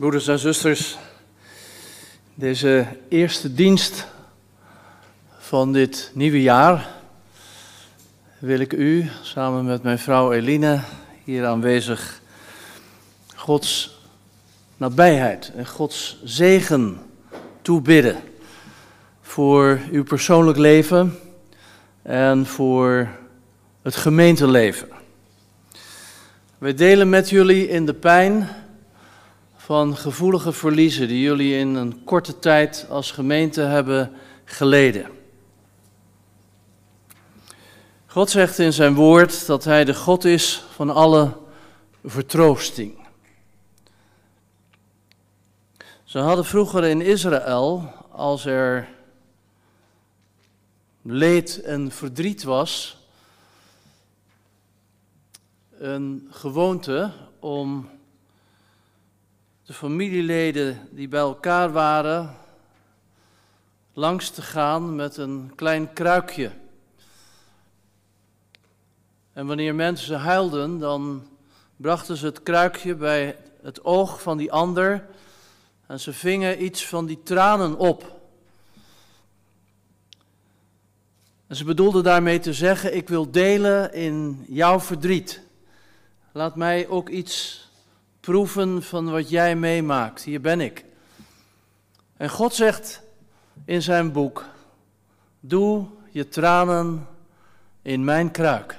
Broeders en zusters, deze eerste dienst van dit nieuwe jaar wil ik u samen met mijn vrouw Eline hier aanwezig Gods nabijheid en Gods zegen toebidden voor uw persoonlijk leven en voor het gemeenteleven. Wij delen met jullie in de pijn van gevoelige verliezen die jullie in een korte tijd als gemeente hebben geleden. God zegt in zijn woord dat Hij de God is van alle vertroosting. Ze hadden vroeger in Israël, als er leed en verdriet was, een gewoonte om de familieleden die bij elkaar waren langs te gaan met een klein kruikje. En wanneer mensen huilden, dan brachten ze het kruikje bij het oog van die ander en ze vingen iets van die tranen op. En ze bedoelden daarmee te zeggen: Ik wil delen in jouw verdriet. Laat mij ook iets proeven van wat jij meemaakt. Hier ben ik. En God zegt in zijn boek: Doe je tranen in mijn kruik.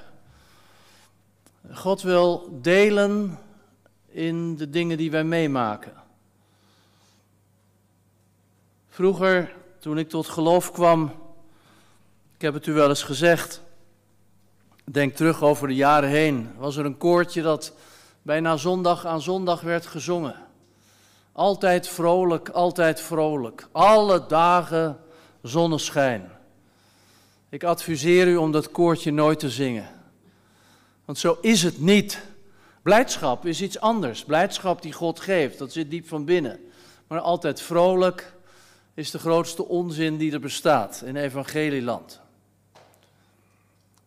God wil delen in de dingen die wij meemaken. Vroeger, toen ik tot geloof kwam, ik heb het u wel eens gezegd, denk terug over de jaren heen, was er een koortje dat bijna zondag aan zondag werd gezongen. Altijd vrolijk, altijd vrolijk. Alle dagen zonneschijn. Ik adviseer u om dat koortje nooit te zingen. Want zo is het niet. Blijdschap is iets anders. Blijdschap die God geeft, dat zit diep van binnen. Maar altijd vrolijk is de grootste onzin die er bestaat in evangelieland.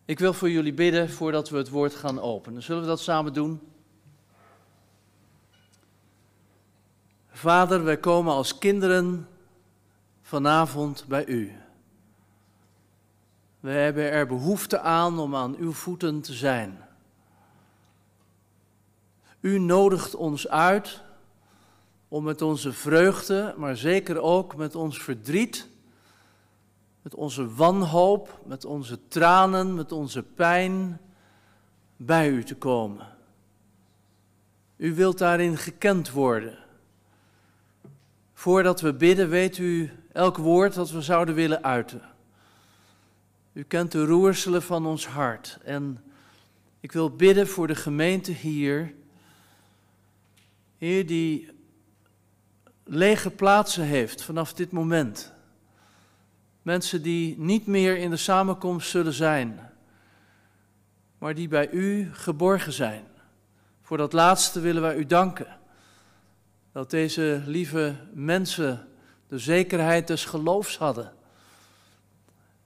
Ik wil voor jullie bidden voordat we het woord gaan openen. Zullen we dat samen doen? Vader, wij komen als kinderen vanavond bij u. We hebben er behoefte aan om aan uw voeten te zijn. U nodigt ons uit om met onze vreugde, maar zeker ook met ons verdriet, met onze wanhoop, met onze tranen, met onze pijn bij u te komen. U wilt daarin gekend worden. Voordat we bidden, weet u elk woord dat we zouden willen uiten. U kent de roerselen van ons hart. En ik wil bidden voor de gemeente hier. Heer, die lege plaatsen heeft vanaf dit moment. Mensen die niet meer in de samenkomst zullen zijn, maar die bij u geborgen zijn. Voor dat laatste willen wij u danken dat deze lieve mensen de zekerheid des geloofs hadden.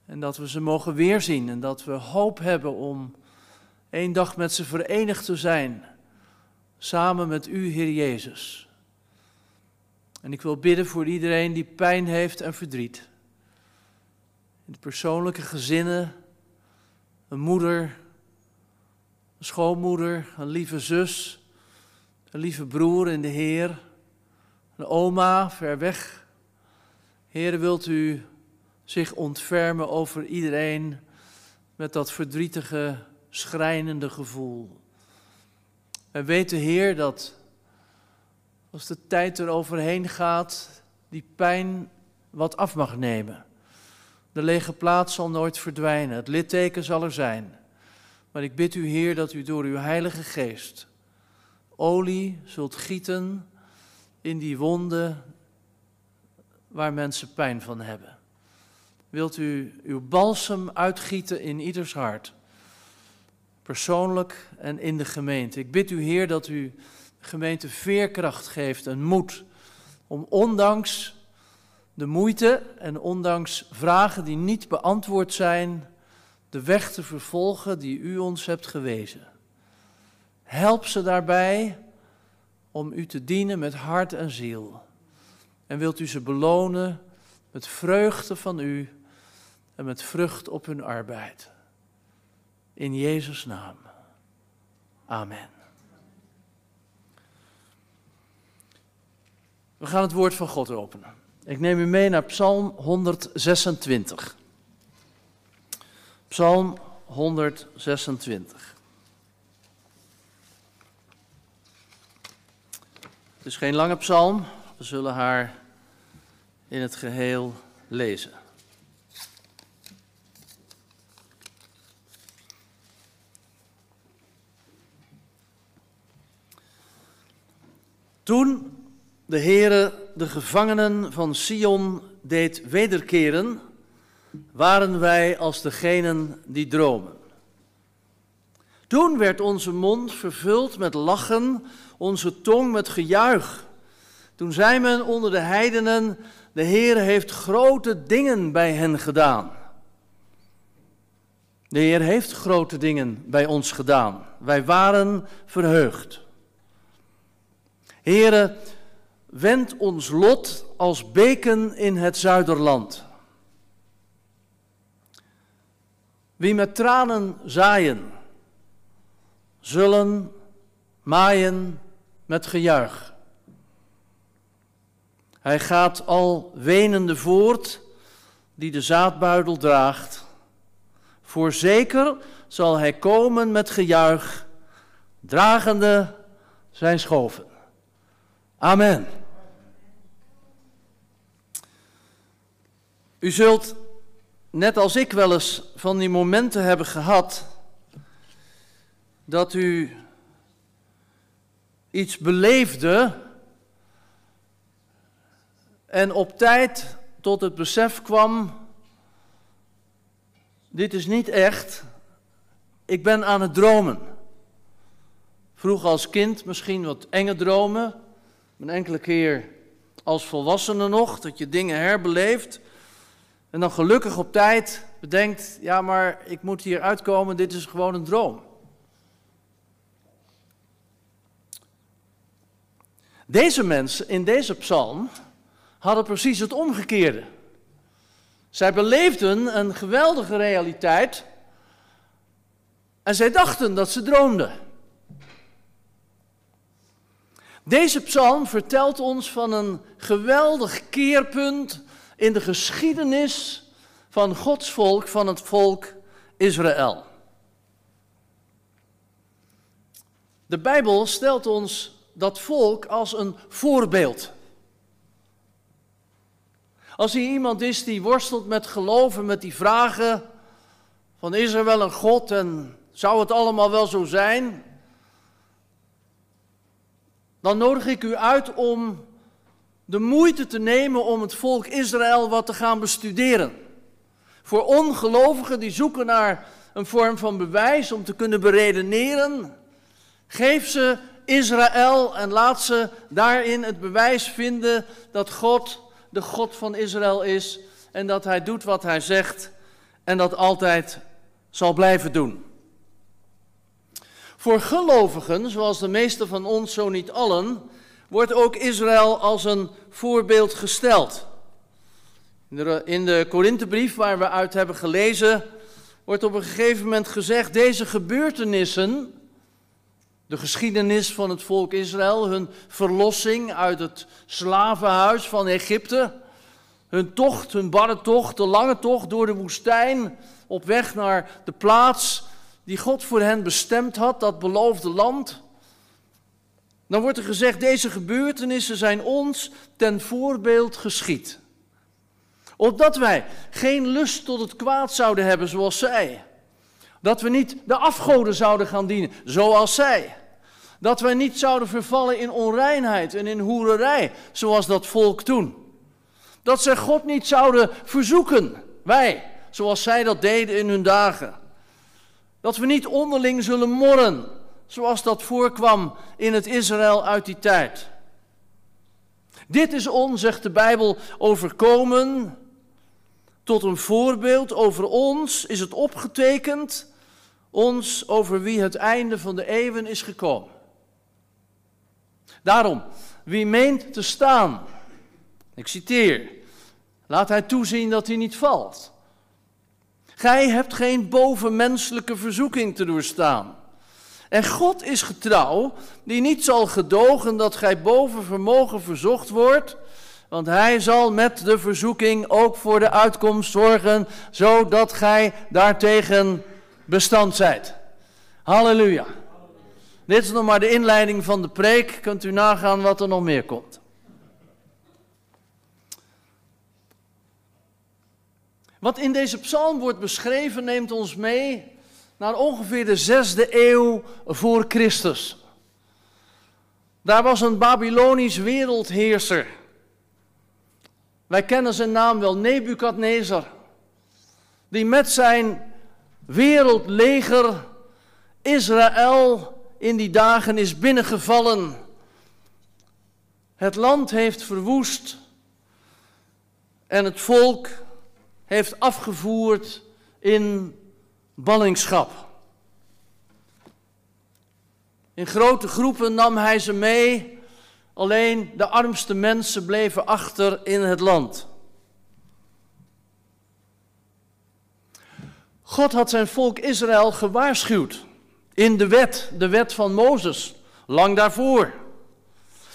En dat we ze mogen weerzien en dat we hoop hebben om één dag met ze verenigd te zijn, samen met u, Heer Jezus. En ik wil bidden voor iedereen die pijn heeft en verdriet. In de persoonlijke gezinnen, een moeder, een schoonmoeder, een lieve zus, een lieve broer in de Heer oma ver weg. Heer, wilt u zich ontfermen over iedereen met dat verdrietige, schrijnende gevoel. Wij weten, Heer, dat als de tijd er overheen gaat, die pijn wat af mag nemen. De lege plaats zal nooit verdwijnen, het litteken zal er zijn. Maar ik bid u, Heer, dat u door uw Heilige Geest olie zult gieten in die wonden waar mensen pijn van hebben. Wilt u uw balsem uitgieten in ieders hart, persoonlijk en in de gemeente. Ik bid u, Heer, dat u de gemeente veerkracht geeft en moed om ondanks de moeite en ondanks vragen die niet beantwoord zijn, de weg te vervolgen die u ons hebt gewezen. Help ze daarbij om u te dienen met hart en ziel. En wilt u ze belonen met vreugde van u en met vrucht op hun arbeid. In Jezus' naam. Amen. We gaan het woord van God openen. Ik neem u mee naar Psalm 126. Psalm 126. Het is geen lange psalm, we zullen haar in het geheel lezen. Toen de Heere de gevangenen van Sion deed wederkeren, waren wij als degenen die dromen. Toen werd onze mond vervuld met lachen, onze tong met gejuich. Toen zei men onder de heidenen, de Heer heeft grote dingen bij hen gedaan. De Heer heeft grote dingen bij ons gedaan. Wij waren verheugd. Heere, wend ons lot als beken in het zuiderland. Wie met tranen zaaien, zullen maaien met gejuich. Hij gaat al wenende voort, die de zaadbuidel draagt. Voorzeker zal hij komen met gejuich, dragende zijn schoven. Amen. U zult, net als ik wel eens, van die momenten hebben gehad dat u iets beleefde en op tijd tot het besef kwam, dit is niet echt, ik ben aan het dromen. Vroeg als kind misschien wat enge dromen, een enkele keer als volwassene nog, dat je dingen herbeleeft. En dan gelukkig op tijd bedenkt, ja maar ik moet hier uitkomen, dit is gewoon een droom. Deze mensen in deze psalm hadden precies het omgekeerde. Zij beleefden een geweldige realiteit en zij dachten dat ze droomden. Deze psalm vertelt ons van een geweldig keerpunt in de geschiedenis van Gods volk, van het volk Israël. De Bijbel stelt ons dat volk als een voorbeeld. Als er iemand is die worstelt met geloven, met die vragen van is er wel een God en zou het allemaal wel zo zijn? Dan nodig ik u uit om de moeite te nemen om het volk Israël wat te gaan bestuderen. Voor ongelovigen die zoeken naar een vorm van bewijs om te kunnen beredeneren, geef ze Israël en laat ze daarin het bewijs vinden dat God de God van Israël is en dat hij doet wat hij zegt en dat altijd zal blijven doen. Voor gelovigen, zoals de meeste van ons, zo niet allen, wordt ook Israël als een voorbeeld gesteld. In de, Korinthebrief waar we uit hebben gelezen, wordt op een gegeven moment gezegd: deze gebeurtenissen, de geschiedenis van het volk Israël, hun verlossing uit het slavenhuis van Egypte, hun tocht, hun barre tocht, de lange tocht door de woestijn op weg naar de plaats die God voor hen bestemd had, dat beloofde land. Dan wordt er gezegd, deze gebeurtenissen zijn ons ten voorbeeld geschied. Opdat wij geen lust tot het kwaad zouden hebben zoals zij. Dat we niet de afgoden zouden gaan dienen zoals zij. Dat wij niet zouden vervallen in onreinheid en in hoererij zoals dat volk toen. Dat zij God niet zouden verzoeken, wij, zoals zij dat deden in hun dagen. Dat we niet onderling zullen morren, zoals dat voorkwam in het Israël uit die tijd. Dit is ons, zegt de Bijbel, overkomen. Tot een voorbeeld over ons is het opgetekend, ons over wie het einde van de eeuwen is gekomen. Daarom, wie meent te staan, ik citeer, laat hij toezien dat hij niet valt. Gij hebt geen bovenmenselijke verzoeking te doorstaan. En God is getrouw, die niet zal gedogen dat gij boven vermogen verzocht wordt, want hij zal met de verzoeking ook voor de uitkomst zorgen, zodat gij daartegen bestand zijt. Halleluja. Dit is nog maar de inleiding van de preek. Kunt u nagaan wat er nog meer komt. Wat in deze psalm wordt beschreven neemt ons mee naar ongeveer de zesde eeuw voor Christus. Daar was een Babylonisch wereldheerser. Wij kennen zijn naam wel, Nebukadnezar. Die met zijn wereldleger Israël in die dagen is binnengevallen. Het land heeft verwoest en het volk heeft afgevoerd in ballingschap. In grote groepen nam hij ze mee, alleen de armste mensen bleven achter in het land. God had zijn volk Israël gewaarschuwd in de wet, de wet van Mozes, lang daarvoor.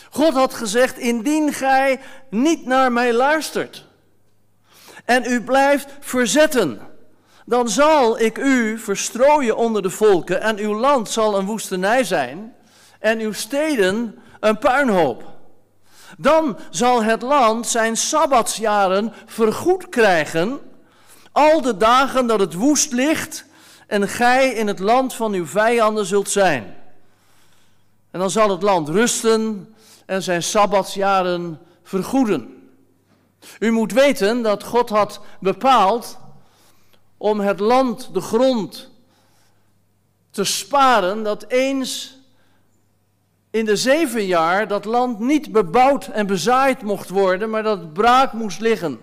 God had gezegd, indien gij niet naar mij luistert en u blijft verzetten, dan zal ik u verstrooien onder de volken en uw land zal een woestenij zijn en uw steden een puinhoop. Dan zal het land zijn sabbatsjaren vergoed krijgen, al de dagen dat het woest ligt en gij in het land van uw vijanden zult zijn. En dan zal het land rusten en zijn sabbatsjaren vergoeden. U moet weten dat God had bepaald om het land, de grond, te sparen, dat eens in de zeven jaar dat land niet bebouwd en bezaaid mocht worden, maar dat het braak moest liggen.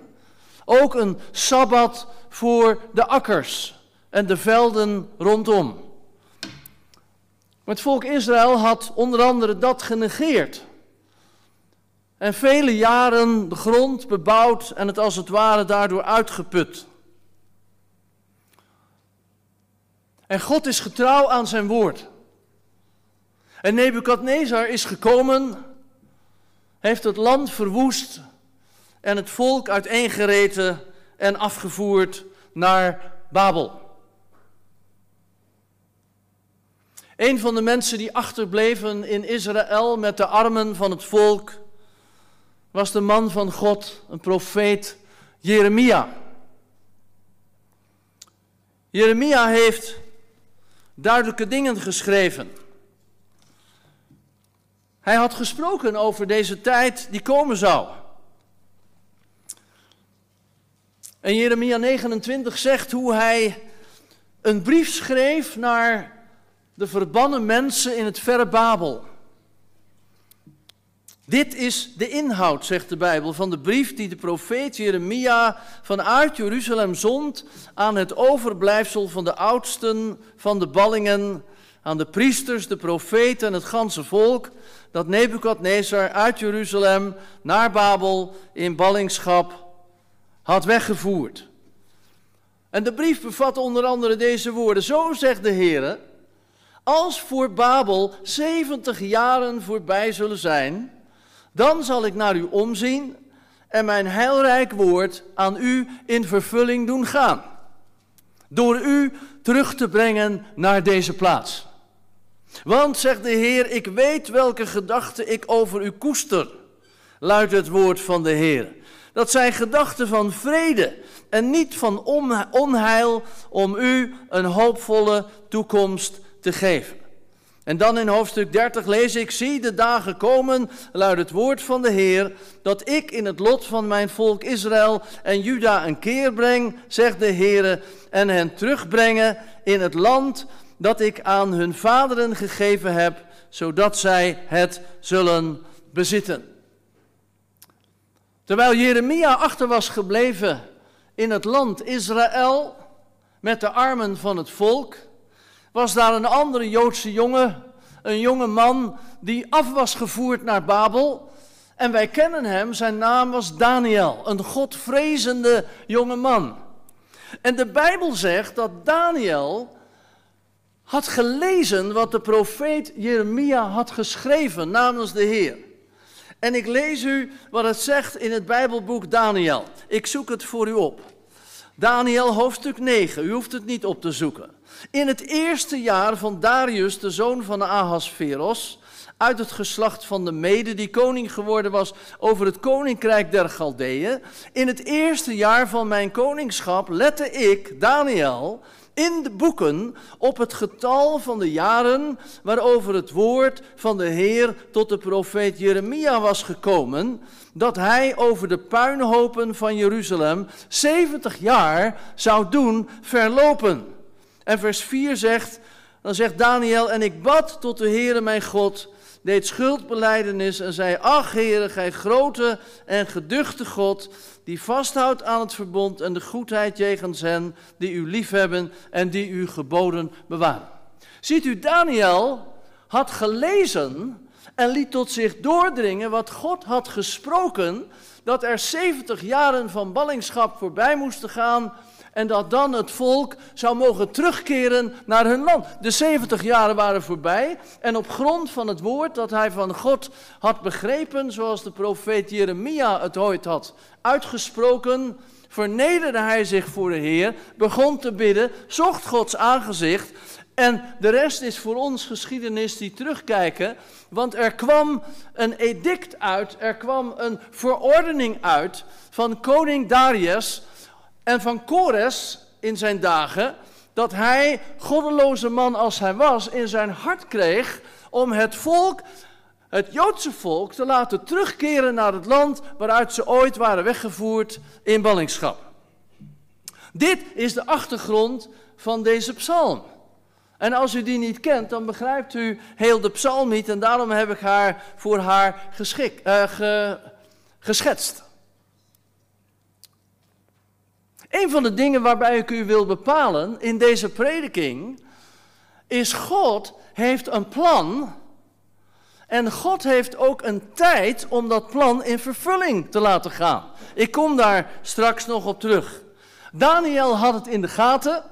Ook een sabbat voor de akkers en de velden rondom. Maar het volk Israël had onder andere dat genegeerd. En vele jaren de grond bebouwd en het als het ware daardoor uitgeput. En God is getrouw aan zijn woord. En Nebukadnezar is gekomen, heeft het land verwoest en het volk uiteengereten en afgevoerd naar Babel. Een van de mensen die achterbleven in Israël met de armen van het volk was de man van God, een profeet, Jeremia. Jeremia heeft duidelijke dingen geschreven. Hij had gesproken over deze tijd die komen zou. En Jeremia 29 zegt hoe hij een brief schreef naar de verbannen mensen in het verre Babel. Dit is de inhoud, zegt de Bijbel, van de brief die de profeet Jeremia vanuit Jeruzalem zond aan het overblijfsel van de oudsten van de ballingen, aan de priesters, de profeten en het ganse volk, dat Nebukadnezar uit Jeruzalem naar Babel in ballingschap had weggevoerd. En de brief bevat onder andere deze woorden: Zo zegt de Heer, als voor Babel 70 jaren voorbij zullen zijn, dan zal ik naar u omzien en mijn heilrijk woord aan u in vervulling doen gaan. Door u terug te brengen naar deze plaats. Want, zegt de Heer, ik weet welke gedachten ik over u koester, luidt het woord van de Heer. Dat zijn gedachten van vrede en niet van onheil om u een hoopvolle toekomst te geven. En dan in hoofdstuk 30 lees ik, zie de dagen komen, luidt het woord van de Heer, dat ik in het lot van mijn volk Israël en Juda een keer breng, zegt de Heer, en hen terugbrengen in het land dat ik aan hun vaderen gegeven heb, zodat zij het zullen bezitten. Terwijl Jeremia achter was gebleven in het land Israël met de armen van het volk, was daar een andere Joodse jongen, een jonge man die af was gevoerd naar Babel. En wij kennen hem, zijn naam was Daniel, een godvrezende jonge man. En de Bijbel zegt dat Daniel had gelezen wat de profeet Jeremia had geschreven namens de Heer. En ik lees u wat het zegt in het Bijbelboek Daniel. Ik zoek het voor u op. Daniel hoofdstuk 9, u hoeft het niet op te zoeken. In het eerste jaar van Darius, de zoon van Ahasveros, uit het geslacht van de Mede, die koning geworden was over het koninkrijk der Galdeeën. In het eerste jaar van mijn koningschap lette ik, Daniel, in de boeken op het getal van de jaren waarover het woord van de Heer tot de profeet Jeremia was gekomen, dat hij over de puinhopen van Jeruzalem 70 jaar zou doen verlopen. En vers 4 zegt, dan zegt Daniel, en ik bad tot de Heere mijn God, deed schuldbeleidenis en zei, ach Heere, gij grote en geduchte God, die vasthoudt aan het verbond en de goedheid jegens hen die u liefhebben en die u geboden bewaren. Ziet u, Daniel had gelezen en liet tot zich doordringen wat God had gesproken, dat er 70 jaren van ballingschap voorbij moesten gaan en dat dan het volk zou mogen terugkeren naar hun land. De 70 jaren waren voorbij en op grond van het woord dat hij van God had begrepen, zoals de profeet Jeremia het ooit had uitgesproken, vernederde hij zich voor de Heer, begon te bidden, zocht Gods aangezicht en de rest is voor ons geschiedenis die terugkijken, want er kwam een edict uit, er kwam een verordening uit van koning Darius en van Kores in zijn dagen, dat hij, goddeloze man als hij was, in zijn hart kreeg om het volk, het Joodse volk, te laten terugkeren naar het land waaruit ze ooit waren weggevoerd in ballingschap. Dit is de achtergrond van deze psalm. En als u die niet kent, dan begrijpt u heel de psalm niet en daarom heb ik haar voor haar geschik, uh, geschetst. Een van de dingen waarbij ik u wil bepalen in deze prediking is God heeft een plan en God heeft ook een tijd om dat plan in vervulling te laten gaan. Ik kom daar straks nog op terug. Daniel had het in de gaten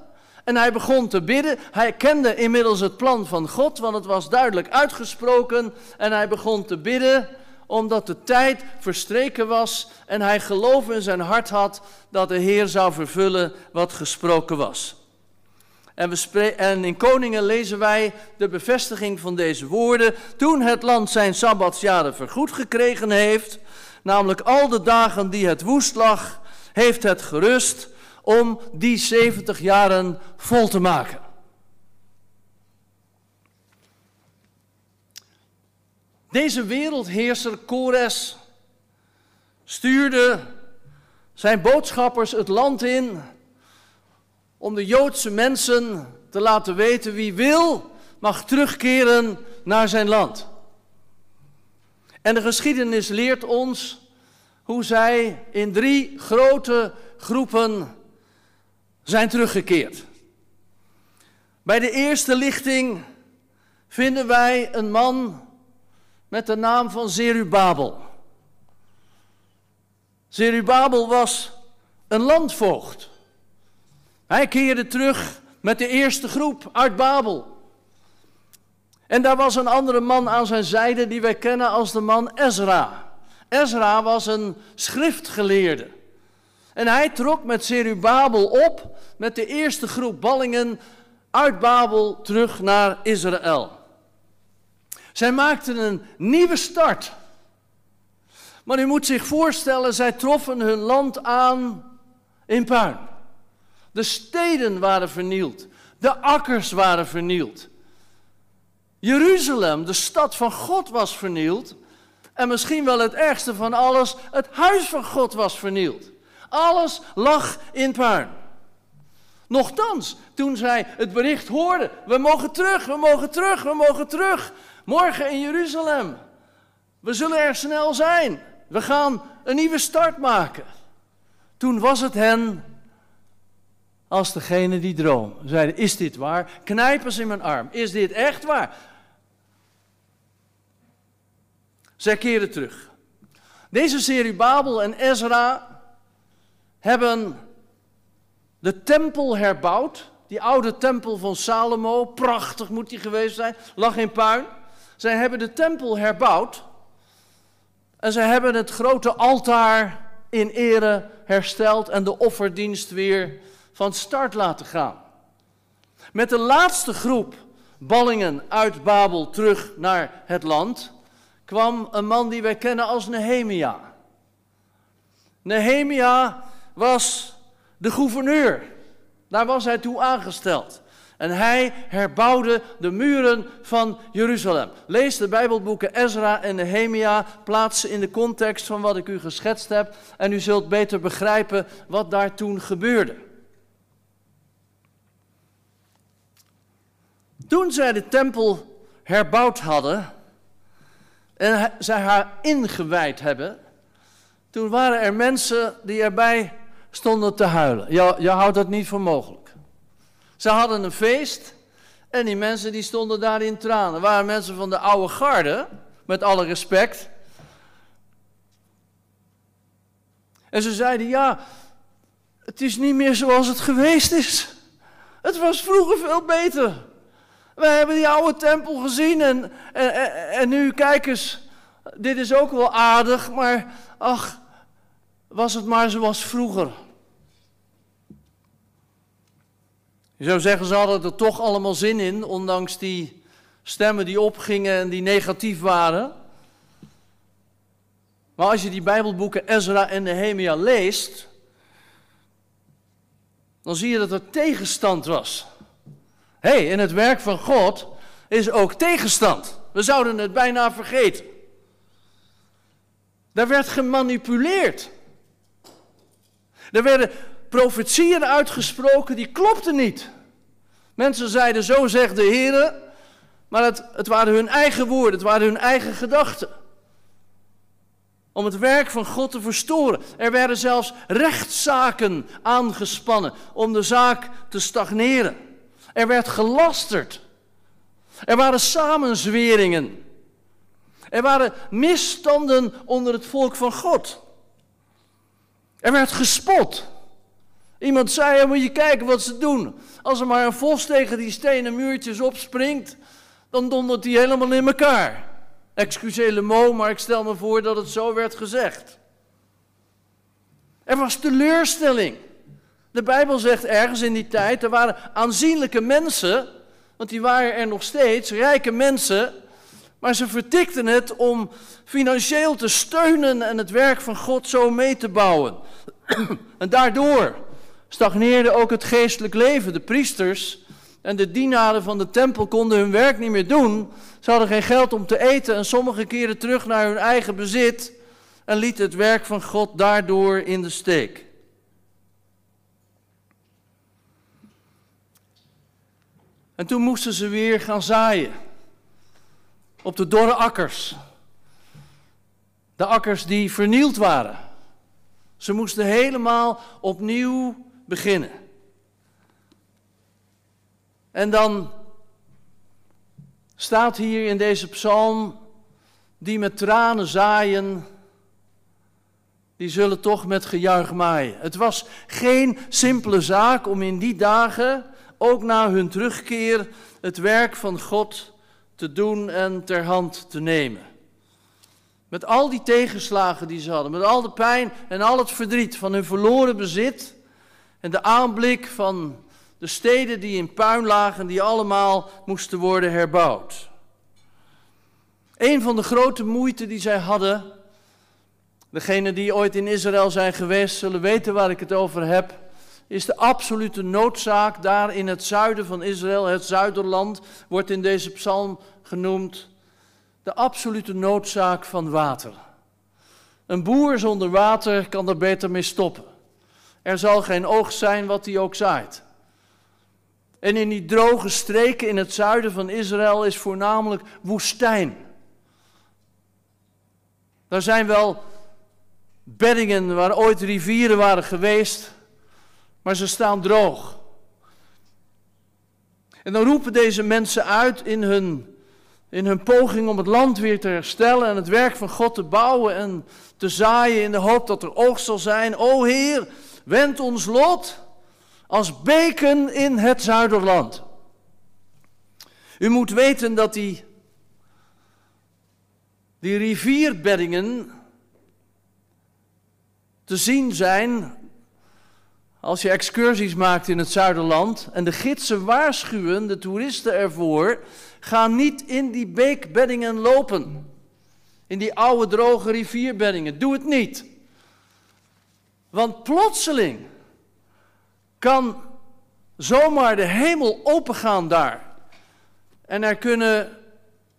en hij begon te bidden. Hij kende inmiddels het plan van God, want het was duidelijk uitgesproken en hij begon te bidden omdat de tijd verstreken was en hij geloof in zijn hart had dat de Heer zou vervullen wat gesproken was. En, we en in Koningen lezen wij de bevestiging van deze woorden. Toen het land zijn sabbatsjaren vergoed gekregen heeft, namelijk al de dagen die het woest lag, heeft het gerust om die 70 jaren vol te maken. Deze wereldheerser Kores stuurde zijn boodschappers het land in om de Joodse mensen te laten weten wie wil mag terugkeren naar zijn land. En de geschiedenis leert ons hoe zij in drie grote groepen zijn teruggekeerd. Bij de eerste lichting vinden wij een man met de naam van Zerubabel. Zerubabel was een landvoogd. Hij keerde terug met de eerste groep uit Babel. En daar was een andere man aan zijn zijde die wij kennen als de man Ezra. Ezra was een schriftgeleerde. En hij trok met Zerubabel op met de eerste groep ballingen uit Babel terug naar Israël. Zij maakten een nieuwe start. Maar u moet zich voorstellen, zij troffen hun land aan in puin. De steden waren vernield, de akkers waren vernield. Jeruzalem, de stad van God, was vernield. En misschien wel het ergste van alles, het huis van God was vernield. Alles lag in puin. Nochtans, toen zij het bericht hoorden, we mogen terug, we mogen terug, we mogen terug, Morgen in Jeruzalem. We zullen er snel zijn. We gaan een nieuwe start maken. Toen was het hen als degene die droom. Zeiden, is dit waar? Knijpen ze in mijn arm. Is dit echt waar? Zij keren terug. Deze serie Babel en Ezra hebben de tempel herbouwd. Die oude tempel van Salomo, prachtig moet die geweest zijn, lag in puin. Zij hebben de tempel herbouwd. En zij hebben het grote altaar in ere hersteld en de offerdienst weer van start laten gaan. Met de laatste groep ballingen uit Babel terug naar het land kwam een man die wij kennen als Nehemia. Nehemia was de gouverneur. Daar was hij toe aangesteld. En hij herbouwde de muren van Jeruzalem. Lees de Bijbelboeken Ezra en Nehemia, plaats ze in de context van wat ik u geschetst heb en u zult beter begrijpen wat daar toen gebeurde. Toen zij de tempel herbouwd hadden en zij haar ingewijd hebben, toen waren er mensen die erbij stonden te huilen. Je, je houdt dat niet voor mogelijk. Ze hadden een feest en die mensen die stonden daar in tranen. Waren mensen van de oude garde, met alle respect. En ze zeiden, ja, het is niet meer zoals het geweest is. Het was vroeger veel beter. We hebben die oude tempel gezien en, en, en, nu kijk eens, dit is ook wel aardig, maar ach, was het maar zoals vroeger. Je zou zeggen, ze hadden er toch allemaal zin in, ondanks die stemmen die opgingen en die negatief waren. Maar als je die Bijbelboeken Ezra en Nehemia leest, dan zie je dat er tegenstand was. Hé, hey, in het werk van God is ook tegenstand. We zouden het bijna vergeten. Daar werd gemanipuleerd. Er werden profetieën uitgesproken die klopten niet. Mensen zeiden, zo zegt de Heer, maar het, het waren hun eigen woorden, het waren hun eigen gedachten. Om het werk van God te verstoren. Er werden zelfs rechtszaken aangespannen om de zaak te stagneren. Er werd gelasterd. Er waren samenzweringen. Er waren misstanden onder het volk van God. Er werd gespot. Iemand zei, moet je kijken wat ze doen. Als er maar een vos tegen die stenen muurtjes opspringt, dan dondert hij helemaal in elkaar. Excusez mot, maar ik stel me voor dat het zo werd gezegd. Er was teleurstelling. De Bijbel zegt ergens in die tijd, er waren aanzienlijke mensen, want die waren er nog steeds, rijke mensen, maar ze vertikten het om financieel te steunen en het werk van God zo mee te bouwen. en daardoor stagneerde ook het geestelijk leven. De priesters en de dienaren van de tempel konden hun werk niet meer doen. Ze hadden geen geld om te eten en sommige keren terug naar hun eigen bezit en lieten het werk van God daardoor in de steek. En toen moesten ze weer gaan zaaien. Op de dorre akkers. De akkers die vernield waren. Ze moesten helemaal opnieuw beginnen. En dan staat hier in deze psalm, die met tranen zaaien, die zullen toch met gejuich maaien. Het was geen simpele zaak om in die dagen, ook na hun terugkeer, het werk van God te doen en ter hand te nemen. Met al die tegenslagen die ze hadden, met al de pijn en al het verdriet van hun verloren bezit en de aanblik van de steden die in puin lagen, die allemaal moesten worden herbouwd. Een van de grote moeite die zij hadden, degenen die ooit in Israël zijn geweest zullen weten waar ik het over heb, is de absolute noodzaak daar in het zuiden van Israël, het zuiderland, wordt in deze psalm genoemd, de absolute noodzaak van water. Een boer zonder water kan er beter mee stoppen. Er zal geen oogst zijn wat hij ook zaait. En in die droge streken in het zuiden van Israël is voornamelijk woestijn. Daar zijn wel beddingen waar ooit rivieren waren geweest, maar ze staan droog. En dan roepen deze mensen uit in hun in hun poging om het land weer te herstellen en het werk van God te bouwen en te zaaien in de hoop dat er oogst zal zijn. O Heer, wend ons lot als beken in het zuiderland. U moet weten dat die, die rivierbeddingen te zien zijn als je excursies maakt in het zuiderland en de gidsen waarschuwen de toeristen ervoor, ga niet in die beekbeddingen lopen. In die oude droge rivierbeddingen. Doe het niet. Want plotseling kan zomaar de hemel opengaan daar. En er kunnen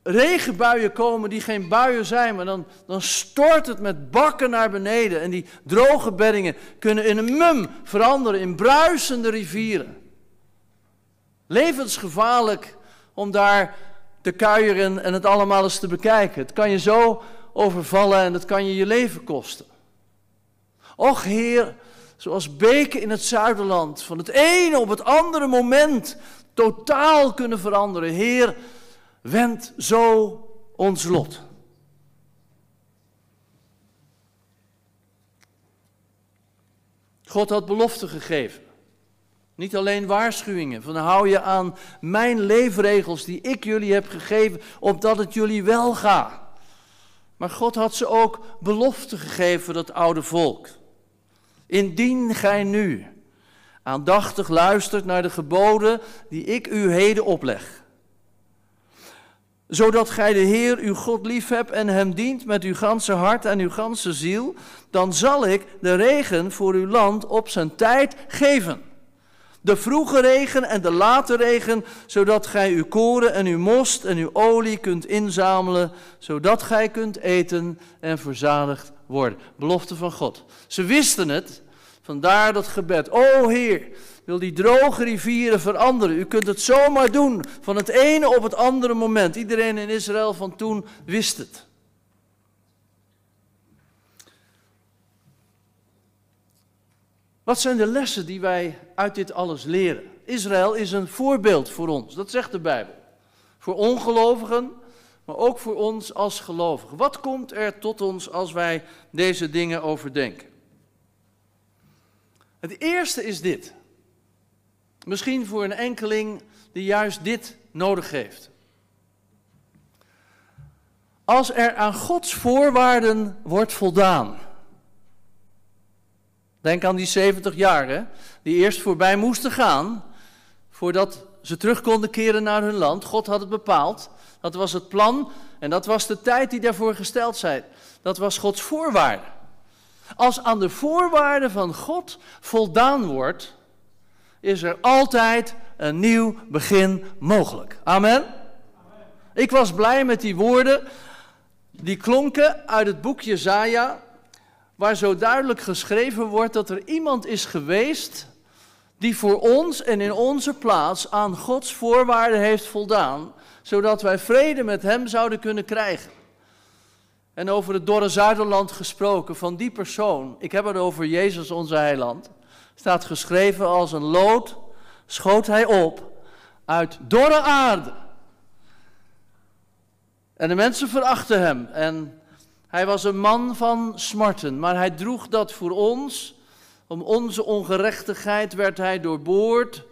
regenbuien komen die geen buien zijn, maar dan, dan stort het met bakken naar beneden. En die droge beddingen kunnen in een mum veranderen in bruisende rivieren. Levensgevaarlijk om daar te kuieren en het allemaal eens te bekijken. Het kan je zo overvallen en het kan je je leven kosten. Och Heer, zoals beken in het zuiderland, van het ene op het andere moment totaal kunnen veranderen. Heer, wend zo ons lot. God had belofte gegeven. Niet alleen waarschuwingen, van hou je aan mijn leefregels die ik jullie heb gegeven, opdat het jullie wel gaat. Maar God had ze ook belofte gegeven dat oude volk. Indien gij nu aandachtig luistert naar de geboden die ik u heden opleg zodat gij de Heer uw God liefhebt en hem dient met uw ganse hart en uw ganse ziel, dan zal ik de regen voor uw land op zijn tijd geven. De vroege regen en de late regen, zodat gij uw koren en uw most en uw olie kunt inzamelen, zodat gij kunt eten en verzadigd worden. Belofte van God. Ze wisten het, vandaar dat gebed. O Heer, wil die droge rivieren veranderen. U kunt het zomaar doen, van het ene op het andere moment. Iedereen in Israël van toen wist het. Wat zijn de lessen die wij uit dit alles leren? Israël is een voorbeeld voor ons, dat zegt de Bijbel. Voor ongelovigen, maar ook voor ons als gelovigen. Wat komt er tot ons als wij deze dingen overdenken? Het eerste is dit. Misschien voor een enkeling die juist dit nodig heeft. Als er aan Gods voorwaarden wordt voldaan. Denk aan die 70 jaren die eerst voorbij moesten gaan voordat ze terug konden keren naar hun land. God had het bepaald. Dat was het plan en dat was de tijd die daarvoor gesteld zijn. Dat was Gods voorwaarde. Als aan de voorwaarden van God voldaan wordt, is er altijd een nieuw begin mogelijk. Amen. Ik was blij met die woorden die klonken uit het boek Jezaja, waar zo duidelijk geschreven wordt dat er iemand is geweest die voor ons en in onze plaats aan Gods voorwaarden heeft voldaan, zodat wij vrede met Hem zouden kunnen krijgen. En over het dorre Zuiderland gesproken van die persoon, ik heb het over Jezus onze heiland staat geschreven als een lood schoot hij op uit dorre aarde. En de mensen verachten hem en hij was een man van smarten, maar hij droeg dat voor ons. Om onze ongerechtigheid werd hij doorboord,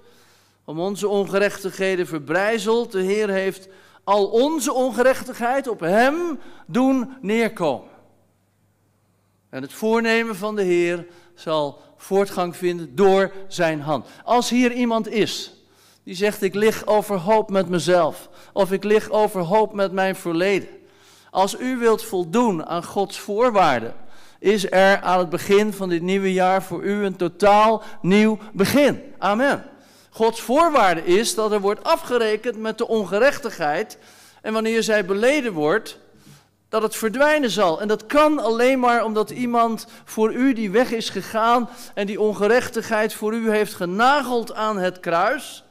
om onze ongerechtigheden verbrijzeld. De Heer heeft al onze ongerechtigheid op hem doen neerkomen. En het voornemen van de Heer zal voortgang vinden door zijn hand. Als hier iemand is die zegt ik lig overhoop met mezelf of ik lig overhoop met mijn verleden. Als u wilt voldoen aan Gods voorwaarden, is er aan het begin van dit nieuwe jaar voor u een totaal nieuw begin. Amen. Gods voorwaarde is dat er wordt afgerekend met de ongerechtigheid en wanneer zij beleden wordt, dat het verdwijnen zal. En dat kan alleen maar omdat iemand voor u die weg is gegaan en die ongerechtigheid voor u heeft genageld aan het kruis.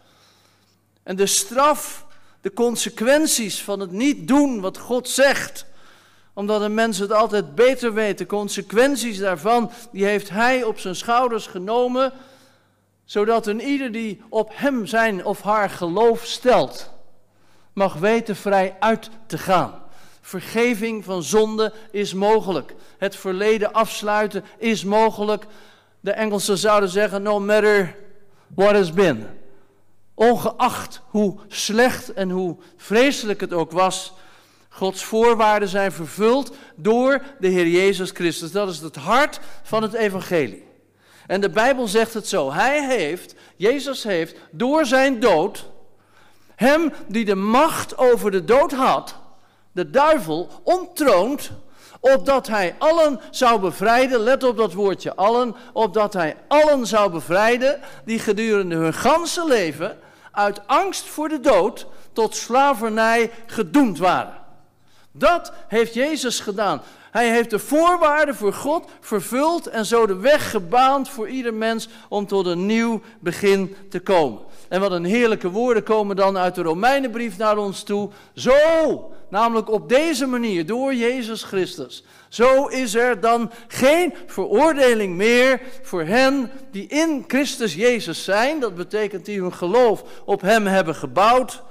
En de straf, de consequenties van het niet doen wat God zegt, omdat een mens het altijd beter weet, de consequenties daarvan, die heeft hij op zijn schouders genomen, zodat een ieder die op hem zijn of haar geloof stelt, mag weten vrij uit te gaan. Vergeving van zonde is mogelijk. Het verleden afsluiten is mogelijk. De Engelsen zouden zeggen: no matter what has been. Ongeacht hoe slecht en hoe vreselijk het ook was, Gods voorwaarden zijn vervuld door de Heer Jezus Christus. Dat is het hart van het evangelie. En de Bijbel zegt het zo. Hij heeft, Jezus heeft, door zijn dood, hem die de macht over de dood had, de duivel, ontroond, opdat hij allen zou bevrijden, let op dat woordje allen, opdat hij allen zou bevrijden die gedurende hun ganse leven uit angst voor de dood tot slavernij gedoemd waren. Dat heeft Jezus gedaan. Hij heeft de voorwaarden voor God vervuld en zo de weg gebaand voor ieder mens om tot een nieuw begin te komen. En wat een heerlijke woorden komen dan uit de Romeinenbrief naar ons toe. Zo, namelijk op deze manier, door Jezus Christus. Zo is er dan geen veroordeling meer voor hen die in Christus Jezus zijn. Dat betekent die hun geloof op Hem hebben gebouwd.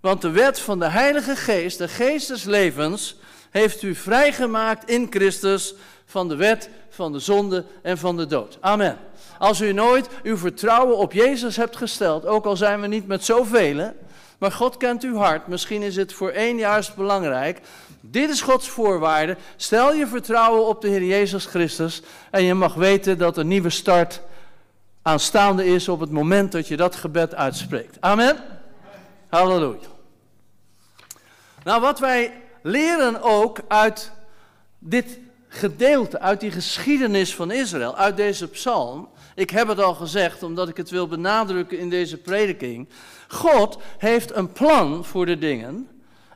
Want de wet van de Heilige Geest, de geest des levens, heeft u vrijgemaakt in Christus van de wet van de zonde en van de dood. Amen. Als u nooit uw vertrouwen op Jezus hebt gesteld, ook al zijn we niet met zoveel, maar God kent uw hart, misschien is het voor één juist belangrijk. Dit is Gods voorwaarde. Stel je vertrouwen op de Heer Jezus Christus en je mag weten dat een nieuwe start aanstaande is op het moment dat je dat gebed uitspreekt. Amen. Halleluja. Nou, wat wij leren ook uit dit gedeelte, uit die geschiedenis van Israël, uit deze psalm. Ik heb het al gezegd, omdat ik het wil benadrukken in deze prediking. God heeft een plan voor de dingen.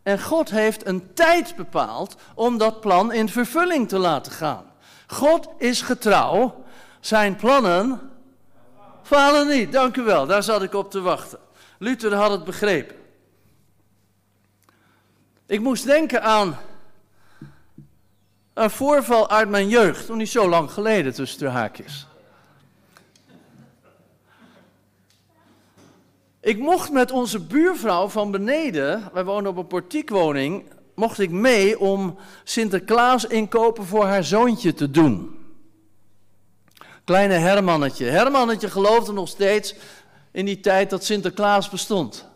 En God heeft een tijd bepaald om dat plan in vervulling te laten gaan. God is getrouw. Zijn plannen falen niet. Dank u wel, daar zat ik op te wachten. Luther had het begrepen. Ik moest denken aan een voorval uit mijn jeugd, toen niet zo lang geleden tussen de haakjes. Ik mocht met onze buurvrouw van beneden, wij wonen op een portiekwoning, mocht ik mee om Sinterklaas inkopen voor haar zoontje te doen. Kleine Hermannetje. Hermannetje geloofde nog steeds in die tijd dat Sinterklaas bestond.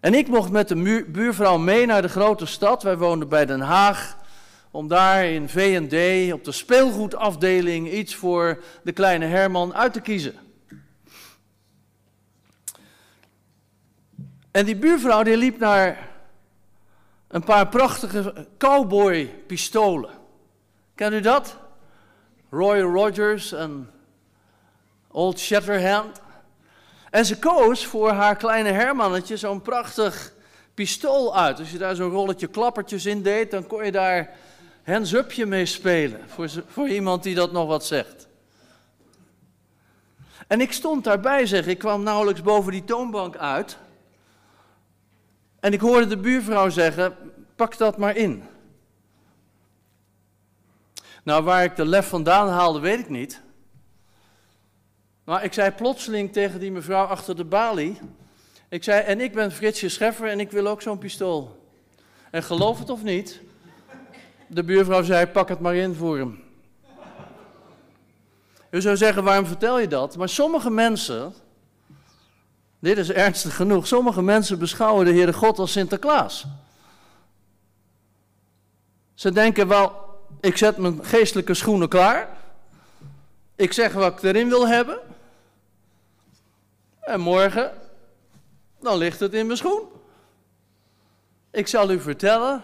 En ik mocht met de buurvrouw mee naar de grote stad. Wij woonden bij Den Haag. Om daar in V&D op de speelgoedafdeling iets voor de kleine Herman uit te kiezen. En die buurvrouw die liep naar een paar prachtige cowboy-pistolen. Kent u dat? Roy Rogers en Old Shatterhand. En ze koos voor haar kleine Hermannetje zo'n prachtig pistool uit. Als je daar zo'n rolletje klappertjes in deed, dan kon je daar hands-upje mee spelen. Voor, voor iemand die dat nog wat zegt. En ik stond daarbij, zeg ik, kwam nauwelijks boven die toonbank uit. En ik hoorde de buurvrouw zeggen: pak dat maar in. Nou, waar ik de lef vandaan haalde, weet ik niet. Maar ik zei plotseling tegen die mevrouw achter de balie. Ik zei, en ik ben Fritsje Scheffer en ik wil ook zo'n pistool. En geloof het of niet, de buurvrouw zei, pak het maar in voor hem. U zou zeggen, waarom vertel je dat? Maar sommige mensen, dit is ernstig genoeg, sommige mensen beschouwen de Heere God als Sinterklaas. Ze denken wel, ik zet mijn geestelijke schoenen klaar. Ik zeg wat ik erin wil hebben. En morgen, dan ligt het in mijn schoen. Ik zal u vertellen,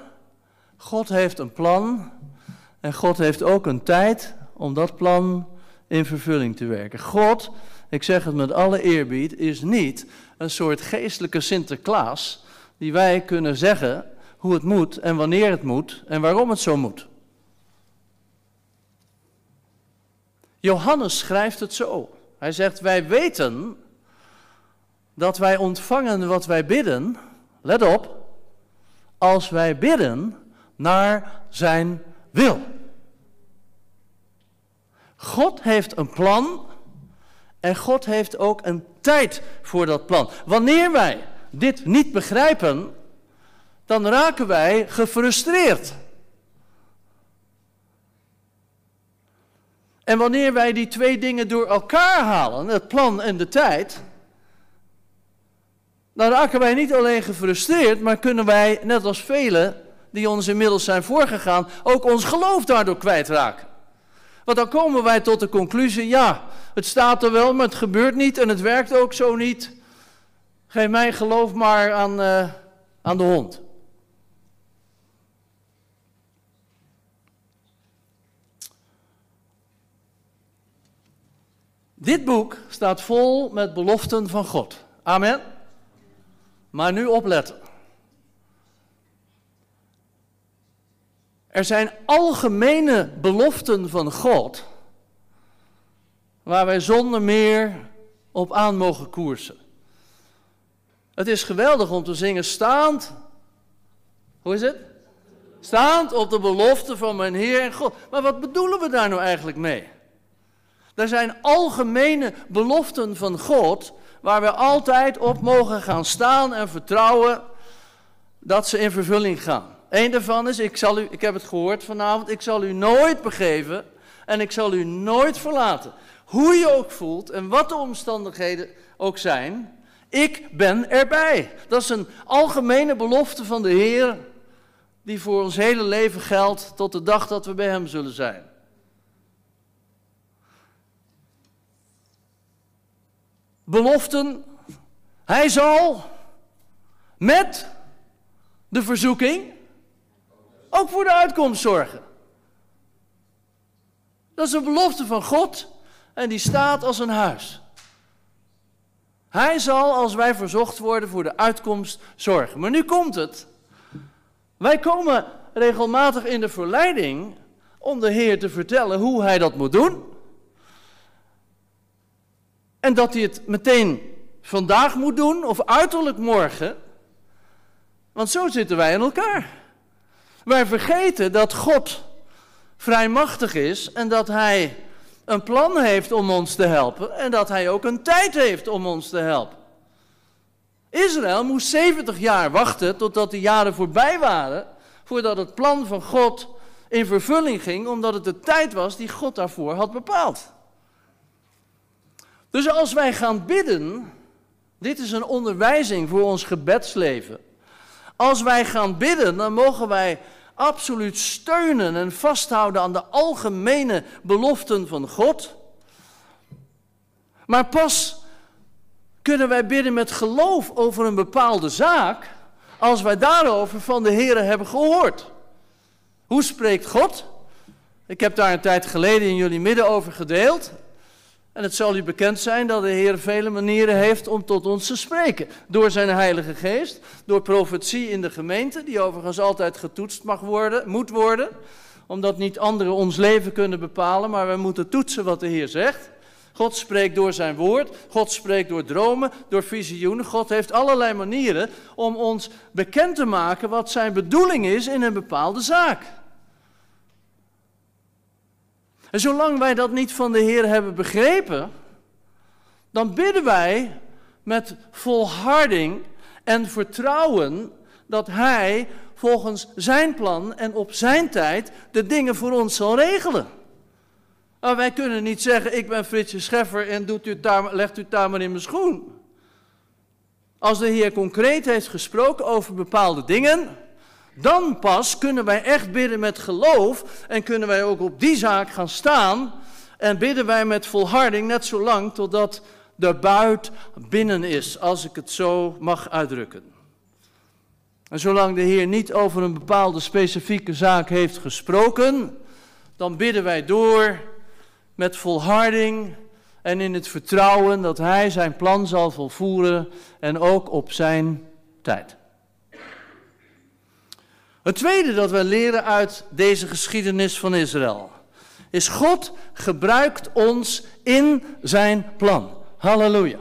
God heeft een plan en God heeft ook een tijd om dat plan in vervulling te werken. God, ik zeg het met alle eerbied, is niet een soort geestelijke Sinterklaas die wij kunnen zeggen hoe het moet en wanneer het moet en waarom het zo moet. Johannes schrijft het zo. Hij zegt: Wij weten dat wij ontvangen wat wij bidden, let op, als wij bidden naar zijn wil. God heeft een plan en God heeft ook een tijd voor dat plan. Wanneer wij dit niet begrijpen, dan raken wij gefrustreerd. En wanneer wij die twee dingen door elkaar halen, het plan en de tijd, dan raken wij niet alleen gefrustreerd, maar kunnen wij, net als velen die ons inmiddels zijn voorgegaan, ook ons geloof daardoor kwijtraken. Want dan komen wij tot de conclusie, ja, het staat er wel, maar het gebeurt niet en het werkt ook zo niet. Geef mijn geloof maar aan, uh, aan de hond. Dit boek staat vol met beloften van God. Amen. Maar nu opletten. Er zijn algemene beloften van God waar wij zonder meer op aan mogen koersen. Het is geweldig om te zingen staand. Hoe is het? Staand op de belofte van mijn Heer en God. Maar wat bedoelen we daar nou eigenlijk mee? Er zijn algemene beloften van God waar we altijd op mogen gaan staan en vertrouwen dat ze in vervulling gaan. Eén daarvan is, ik, zal u, ik heb het gehoord vanavond, ik zal u nooit begeven en ik zal u nooit verlaten. Hoe je ook voelt en wat de omstandigheden ook zijn, ik ben erbij. Dat is een algemene belofte van de Heer die voor ons hele leven geldt tot de dag dat we bij Hem zullen zijn. Beloften. Hij zal met de verzoeking ook voor de uitkomst zorgen. Dat is een belofte van God en die staat als een huis. Hij zal, als wij verzocht worden, voor de uitkomst zorgen. Maar nu komt het. Wij komen regelmatig in de verleiding om de Heer te vertellen hoe hij dat moet doen. En dat hij het meteen vandaag moet doen of uiterlijk morgen. Want zo zitten wij in elkaar. Wij vergeten dat God vrijmachtig is en dat Hij een plan heeft om ons te helpen en dat Hij ook een tijd heeft om ons te helpen. Israël moest 70 jaar wachten totdat de jaren voorbij waren voordat het plan van God in vervulling ging, omdat het de tijd was die God daarvoor had bepaald. Dus als wij gaan bidden, dit is een onderwijzing voor ons gebedsleven. Als wij gaan bidden, dan mogen wij absoluut steunen en vasthouden aan de algemene beloften van God. Maar pas kunnen wij bidden met geloof over een bepaalde zaak als wij daarover van de Heer hebben gehoord. Hoe spreekt God? Ik heb daar een tijd geleden in jullie midden over gedeeld. En het zal u bekend zijn dat de Heer vele manieren heeft om tot ons te spreken. Door zijn Heilige Geest, door profetie in de gemeente, die overigens altijd getoetst mag worden, moet worden, omdat niet anderen ons leven kunnen bepalen, maar wij moeten toetsen wat de Heer zegt. God spreekt door zijn woord, God spreekt door dromen, door visioenen. God heeft allerlei manieren om ons bekend te maken wat zijn bedoeling is in een bepaalde zaak. En zolang wij dat niet van de Heer hebben begrepen, dan bidden wij met volharding en vertrouwen dat Hij volgens Zijn plan en op Zijn tijd de dingen voor ons zal regelen. Maar wij kunnen niet zeggen, ik ben Fritsje Scheffer en doet u daar, legt u daar maar in mijn schoen. Als de Heer concreet heeft gesproken over bepaalde dingen, dan pas kunnen wij echt bidden met geloof en kunnen wij ook op die zaak gaan staan en bidden wij met volharding net zo lang totdat de buit binnen is, als ik het zo mag uitdrukken. En zolang de Heer niet over een bepaalde specifieke zaak heeft gesproken, dan bidden wij door met volharding en in het vertrouwen dat Hij zijn plan zal volvoeren en ook op zijn tijd. Het tweede dat we leren uit deze geschiedenis van Israël is God gebruikt ons in zijn plan. Halleluja.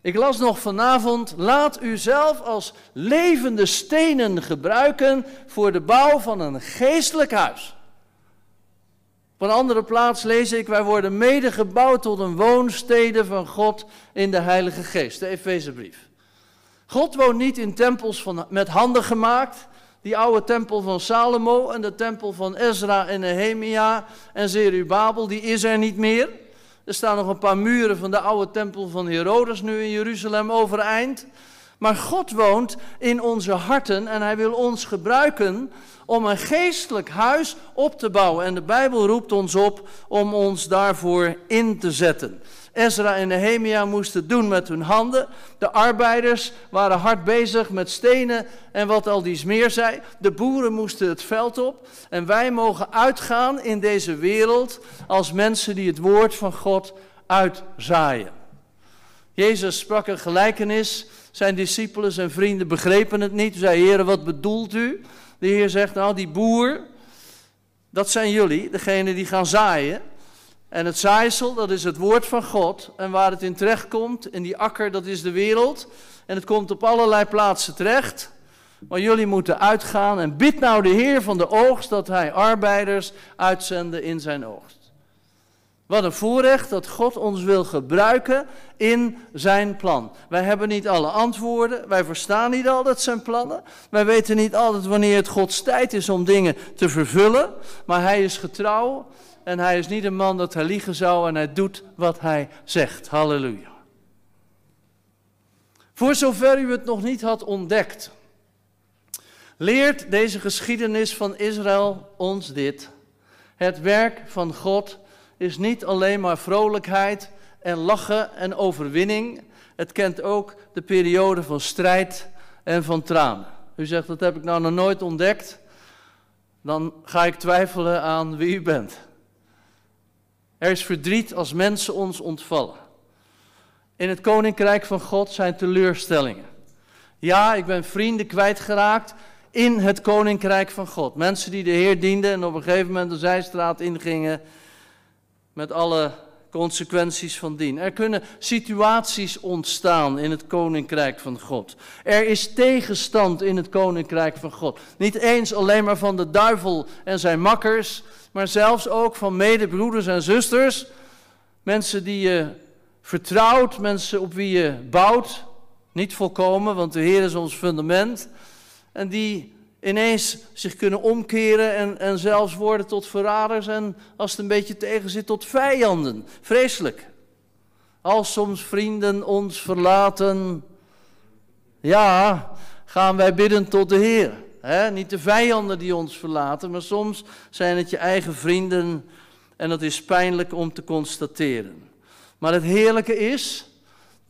Ik las nog vanavond, laat u zelf als levende stenen gebruiken voor de bouw van een geestelijk huis. Op een andere plaats lees ik, wij worden mede gebouwd tot een woonstede van God in de Heilige Geest, de Efezebrief. God woont niet in tempels van, met handen gemaakt. Die oude tempel van Salomo en de tempel van Ezra en Nehemia en Zerubabel, die is er niet meer. Er staan nog een paar muren van de oude tempel van Herodes nu in Jeruzalem overeind. Maar God woont in onze harten en hij wil ons gebruiken om een geestelijk huis op te bouwen. En de Bijbel roept ons op om ons daarvoor in te zetten. Ezra en Nehemia moesten doen met hun handen. De arbeiders waren hard bezig met stenen en wat al die meer zei. De boeren moesten het veld op. En wij mogen uitgaan in deze wereld als mensen die het woord van God uitzaaien. Jezus sprak een gelijkenis. Zijn discipelen, zijn vrienden begrepen het niet. Ze zei, heren, wat bedoelt u? De Heer zegt, nou die boer, dat zijn jullie, degene die gaan zaaien. En het zaaisel, dat is het woord van God. En waar het in terecht komt, in die akker, dat is de wereld. En het komt op allerlei plaatsen terecht. Maar jullie moeten uitgaan en bid nou de Heer van de oogst dat hij arbeiders uitzende in zijn oogst. Wat een voorrecht dat God ons wil gebruiken in zijn plan. Wij hebben niet alle antwoorden, wij verstaan niet altijd zijn plannen. Wij weten niet altijd wanneer het Gods tijd is om dingen te vervullen. Maar hij is getrouw en hij is niet een man dat hij liegen zou en hij doet wat hij zegt. Halleluja. Voor zover u het nog niet had ontdekt, leert deze geschiedenis van Israël ons dit. Het werk van God is niet alleen maar vrolijkheid en lachen en overwinning. Het kent ook de periode van strijd en van tranen. U zegt, dat heb ik nou nog nooit ontdekt. Dan ga ik twijfelen aan wie u bent. Er is verdriet als mensen ons ontvallen. In het koninkrijk van God zijn teleurstellingen. Ja, ik ben vrienden kwijtgeraakt in het koninkrijk van God. Mensen die de Heer dienden en op een gegeven moment de zijstraat ingingen met alle consequenties van dien. Er kunnen situaties ontstaan in het koninkrijk van God. Er is tegenstand in het koninkrijk van God. Niet eens alleen maar van de duivel en zijn makkers, maar zelfs ook van medebroeders en zusters. Mensen die je vertrouwt, mensen op wie je bouwt. Niet volkomen, want de Heer is ons fundament. En die ineens zich kunnen omkeren en, en zelfs worden tot verraders en als het een beetje tegen zit tot vijanden. Vreselijk. Als soms vrienden ons verlaten, ja, gaan wij bidden tot de Heer. He, niet de vijanden die ons verlaten, maar soms zijn het je eigen vrienden en dat is pijnlijk om te constateren. Maar het heerlijke is,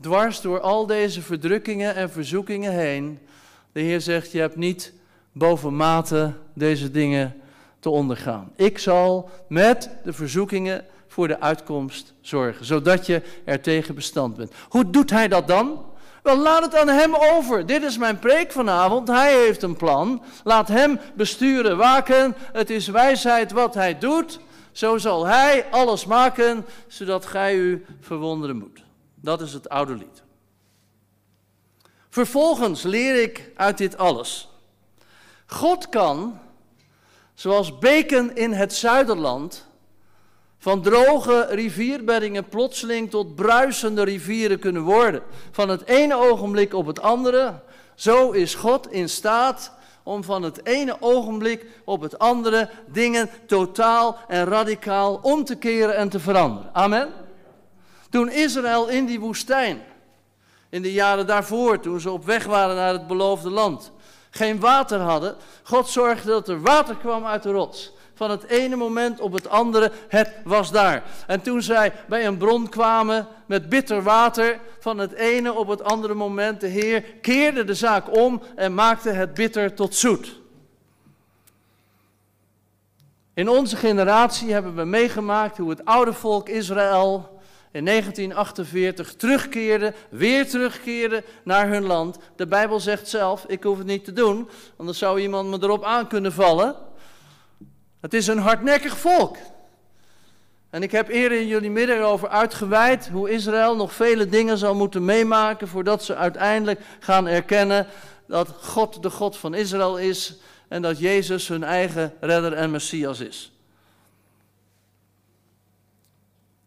dwars door al deze verdrukkingen en verzoekingen heen, de Heer zegt, je hebt niet bovenmate deze dingen te ondergaan. Ik zal met de verzoekingen voor de uitkomst zorgen, zodat je er tegen bestand bent. Hoe doet hij dat dan? Wel, laat het aan hem over. Dit is mijn preek vanavond. Hij heeft een plan. Laat hem besturen, waken. Het is wijsheid wat hij doet. Zo zal hij alles maken, zodat gij u verwonderen moet. Dat is het oude lied. Vervolgens leer ik uit dit alles God kan, zoals beken in het zuiderland, van droge rivierbeddingen plotseling tot bruisende rivieren kunnen worden. Van het ene ogenblik op het andere. Zo is God in staat om van het ene ogenblik op het andere dingen totaal en radicaal om te keren en te veranderen. Amen. Toen Israël in die woestijn, in de jaren daarvoor, toen ze op weg waren naar het beloofde land, geen water hadden. God zorgde dat er water kwam uit de rots. Van het ene moment op het andere, het was daar. En toen zij bij een bron kwamen met bitter water, van het ene op het andere moment, de Heer keerde de zaak om en maakte het bitter tot zoet. In onze generatie hebben we meegemaakt hoe het oude volk Israël in 1948 terugkeerden, weer terugkeerden naar hun land. De Bijbel zegt zelf, ik hoef het niet te doen, anders zou iemand me erop aan kunnen vallen. Het is een hardnekkig volk. En ik heb eerder in jullie midden erover uitgeweid hoe Israël nog vele dingen zal moeten meemaken voordat ze uiteindelijk gaan erkennen dat God de God van Israël is en dat Jezus hun eigen redder en Messias is.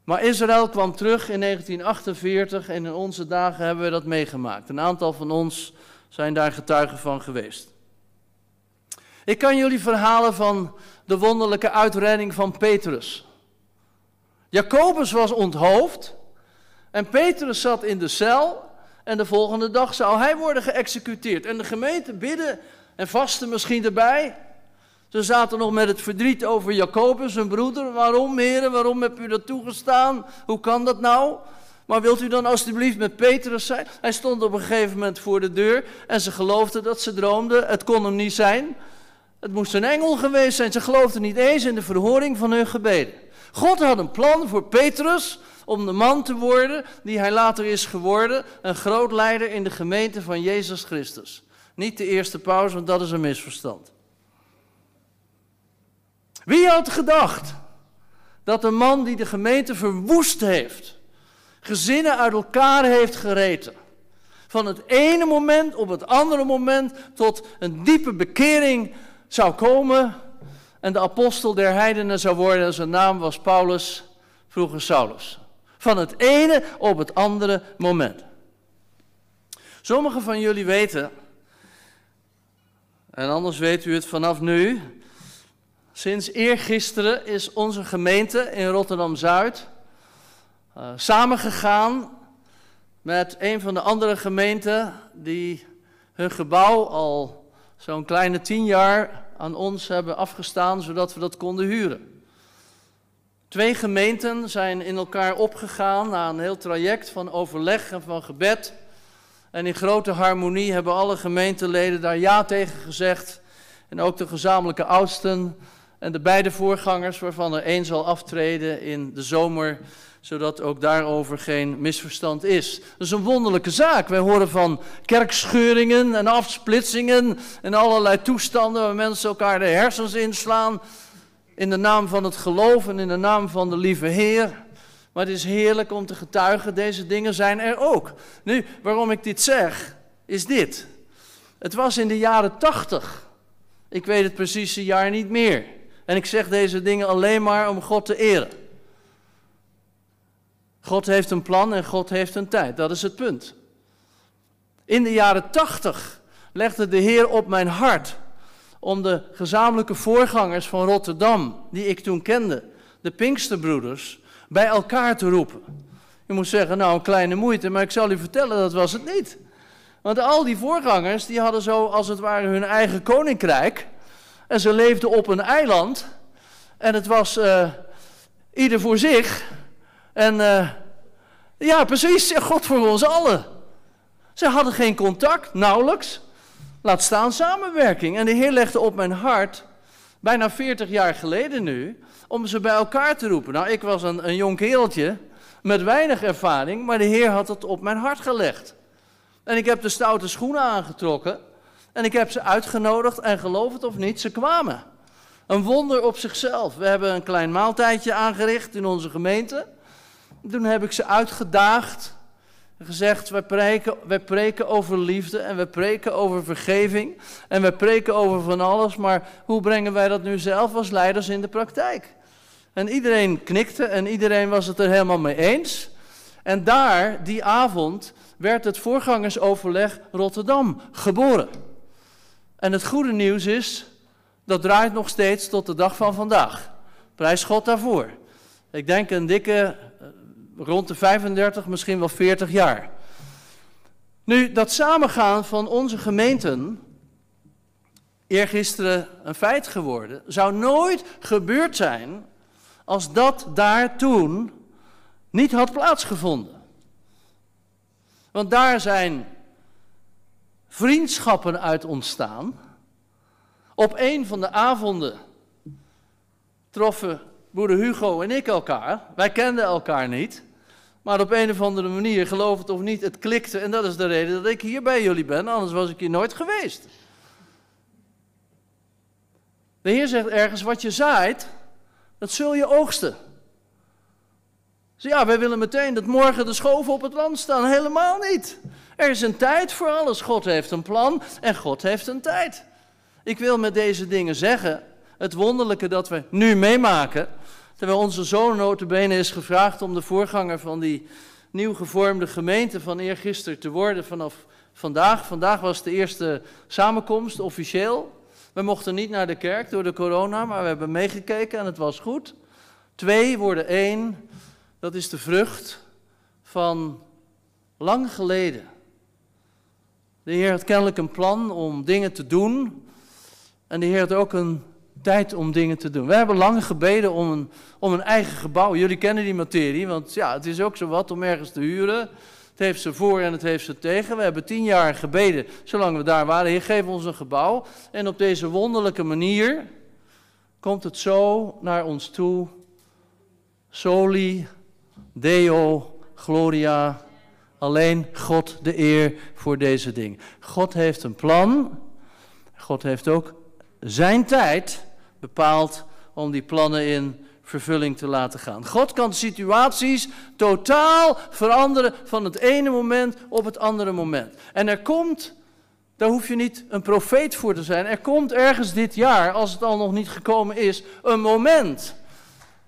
Maar Israël kwam terug in 1948 en in onze dagen hebben we dat meegemaakt. Een aantal van ons zijn daar getuigen van geweest. Ik kan jullie verhalen van de wonderlijke uitredding van Petrus. Jacobus was onthoofd en Petrus zat in de cel en de volgende dag zou hij worden geëxecuteerd. En de gemeente bidden en vasten misschien erbij. Ze zaten nog met het verdriet over Jacobus, hun broeder. Waarom, heren, waarom hebt u dat toegestaan? Hoe kan dat nou? Maar wilt u dan alstublieft met Petrus zijn? Hij stond op een gegeven moment voor de deur en ze geloofden dat ze droomden. Het kon hem niet zijn. Het moest een engel geweest zijn. Ze geloofden niet eens in de verhoring van hun gebeden. God had een plan voor Petrus om de man te worden die hij later is geworden, een groot leider in de gemeente van Jezus Christus. Niet de eerste paus, want dat is een misverstand. Wie had gedacht dat een man die de gemeente verwoest heeft, gezinnen uit elkaar heeft gereten, van het ene moment op het andere moment tot een diepe bekering zou komen en de apostel der heidenen zou worden en zijn naam was Paulus, vroeger Saulus. Van het ene op het andere moment. Sommigen van jullie weten, en anders weet u het vanaf nu, sinds eergisteren is onze gemeente in Rotterdam-Zuid uh, samengegaan met een van de andere gemeenten die hun gebouw al zo'n kleine tien jaar aan ons hebben afgestaan, zodat we dat konden huren. Twee gemeenten zijn in elkaar opgegaan na een heel traject van overleg en van gebed. En in grote harmonie hebben alle gemeenteleden daar ja tegen gezegd. En ook de gezamenlijke oudsten en de beide voorgangers, waarvan er één zal aftreden in de zomer, zodat ook daarover geen misverstand is. Dat is een wonderlijke zaak. Wij horen van kerkscheuringen en afsplitsingen en allerlei toestanden waar mensen elkaar de hersens inslaan in de naam van het geloof en in de naam van de lieve Heer. Maar het is heerlijk om te getuigen, deze dingen zijn er ook. Nu, waarom ik dit zeg, is dit. Het was in de jaren tachtig. Ik weet het precieze jaar niet meer. En ik zeg deze dingen alleen maar om God te eren. God heeft een plan en God heeft een tijd. Dat is het punt. In de jaren tachtig legde de Heer op mijn hart om de gezamenlijke voorgangers van Rotterdam, die ik toen kende, de Pinksterbroeders, bij elkaar te roepen. Je moet zeggen, nou een kleine moeite, maar ik zal u vertellen, dat was het niet. Want al die voorgangers, die hadden zo als het ware hun eigen koninkrijk. En ze leefden op een eiland. En het was uh, ieder voor zich. En uh, ja, precies, God voor ons allen. Ze hadden geen contact, nauwelijks. Laat staan samenwerking. En de Heer legde op mijn hart, bijna 40 jaar geleden nu, om ze bij elkaar te roepen. Nou, ik was een, een jong kereltje met weinig ervaring, maar de Heer had het op mijn hart gelegd. En ik heb de stoute schoenen aangetrokken en ik heb ze uitgenodigd en geloof het of niet, ze kwamen. Een wonder op zichzelf. We hebben een klein maaltijdje aangericht in onze gemeente. Toen heb ik ze uitgedaagd gezegd, wij preken, wij preken over liefde en we preken over vergeving en we preken over van alles, maar hoe brengen wij dat nu zelf als leiders in de praktijk? En iedereen knikte en iedereen was het er helemaal mee eens. En daar, die avond, werd het voorgangersoverleg Rotterdam geboren. En het goede nieuws is, dat draait nog steeds tot de dag van vandaag. Prijs God daarvoor. Ik denk een dikke rond de 35, misschien wel 40 jaar. Nu, dat samengaan van onze gemeenten, eergisteren een feit geworden, zou nooit gebeurd zijn als dat daar toen niet had plaatsgevonden. Want daar zijn vriendschappen uit ontstaan. Op een van de avonden troffen broeder Hugo en ik elkaar. Wij kenden elkaar niet. Maar op een of andere manier, geloof het of niet, het klikte. En dat is de reden dat ik hier bij jullie ben, anders was ik hier nooit geweest. De Heer zegt ergens, wat je zaait, dat zul je oogsten. Dus ja, wij willen meteen dat morgen de schoven op het land staan. Helemaal niet. Er is een tijd voor alles. God heeft een plan en God heeft een tijd. Ik wil met deze dingen zeggen, Het wonderlijke dat we nu meemaken, terwijl onze zoon notabene is gevraagd om de voorganger van die nieuw gevormde gemeente van eergisteren te worden vanaf vandaag. Vandaag was de eerste samenkomst officieel. We mochten niet naar de kerk door de corona, maar we hebben meegekeken en het was goed. Twee worden één. Dat is de vrucht van lang geleden. De Heer had kennelijk een plan om dingen te doen. En de Heer had ook een tijd om dingen te doen. We hebben lang gebeden om een, om een eigen gebouw. Jullie kennen die materie, want ja, het is ook zo wat om ergens te huren. Het heeft ze voor en het heeft ze tegen. We hebben tien jaar gebeden, zolang we daar waren. Heer, geef ons een gebouw. En op deze wonderlijke manier komt het zo naar ons toe. Soli, Deo, Gloria. Alleen God de eer voor deze dingen. God heeft een plan. God heeft ook zijn tijd bepaald om die plannen in vervulling te laten gaan. God kan situaties totaal veranderen van het ene moment op het andere moment. En er komt, daar hoef je niet een profeet voor te zijn, er komt ergens dit jaar, als het al nog niet gekomen is, een moment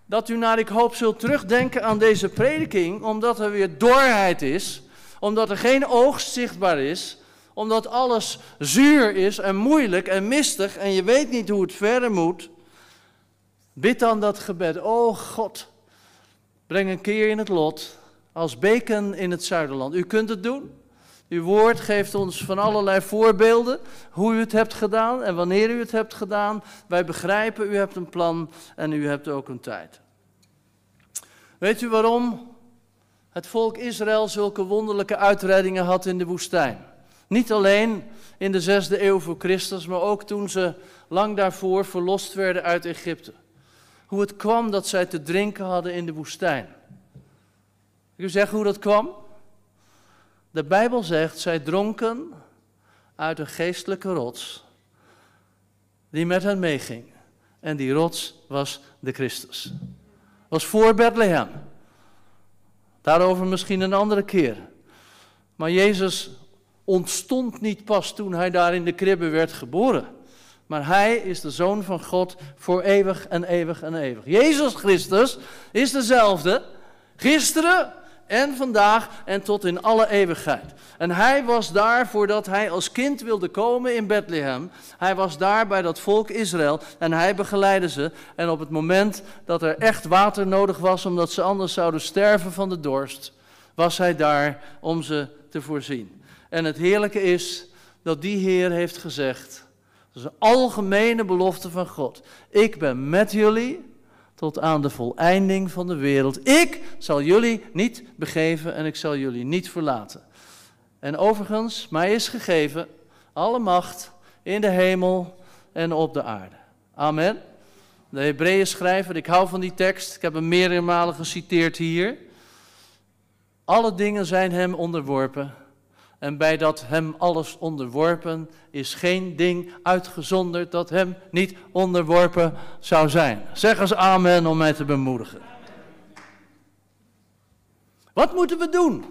dat u naar ik hoop zult terugdenken aan deze prediking, omdat er weer doorheid is, omdat er geen oogst zichtbaar is, omdat alles zuur is en moeilijk en mistig en je weet niet hoe het verder moet. Bid dan dat gebed. O God, breng een keer in het lot als beken in het zuiderland. U kunt het doen. Uw woord geeft ons van allerlei voorbeelden hoe u het hebt gedaan en wanneer u het hebt gedaan. Wij begrijpen, u hebt een plan en u hebt ook een tijd. Weet u waarom het volk Israël zulke wonderlijke uitreddingen had in de woestijn? Niet alleen in de zesde eeuw voor Christus, maar ook toen ze lang daarvoor verlost werden uit Egypte hoe het kwam dat zij te drinken hadden in de woestijn. Wil zeggen hoe dat kwam. De Bijbel zegt, zij dronken uit een geestelijke rots die met hen meeging. En die rots was de Christus. Was voor Bethlehem. Daarover misschien een andere keer. Maar Jezus ontstond niet pas toen hij daar in de kribbe werd geboren maar hij is de Zoon van God voor eeuwig en eeuwig en eeuwig. Jezus Christus is dezelfde, gisteren en vandaag en tot in alle eeuwigheid. En hij was daar voordat hij als kind wilde komen in Bethlehem. Hij was daar bij dat volk Israël en hij begeleidde ze. En op het moment dat er echt water nodig was, omdat ze anders zouden sterven van de dorst, was hij daar om ze te voorzien. En het heerlijke is dat die Heer heeft gezegd is een algemene belofte van God. Ik ben met jullie tot aan de voleinding van de wereld. Ik zal jullie niet begeven en ik zal jullie niet verlaten. En overigens, mij is gegeven alle macht in de hemel en op de aarde. Amen. De Hebreeën schrijver, ik hou van die tekst, ik heb hem meerdere malen geciteerd hier. Alle dingen zijn hem onderworpen en bij dat hem alles onderworpen is geen ding uitgezonderd dat hem niet onderworpen zou zijn. Zeg eens amen om mij te bemoedigen. Wat moeten we doen?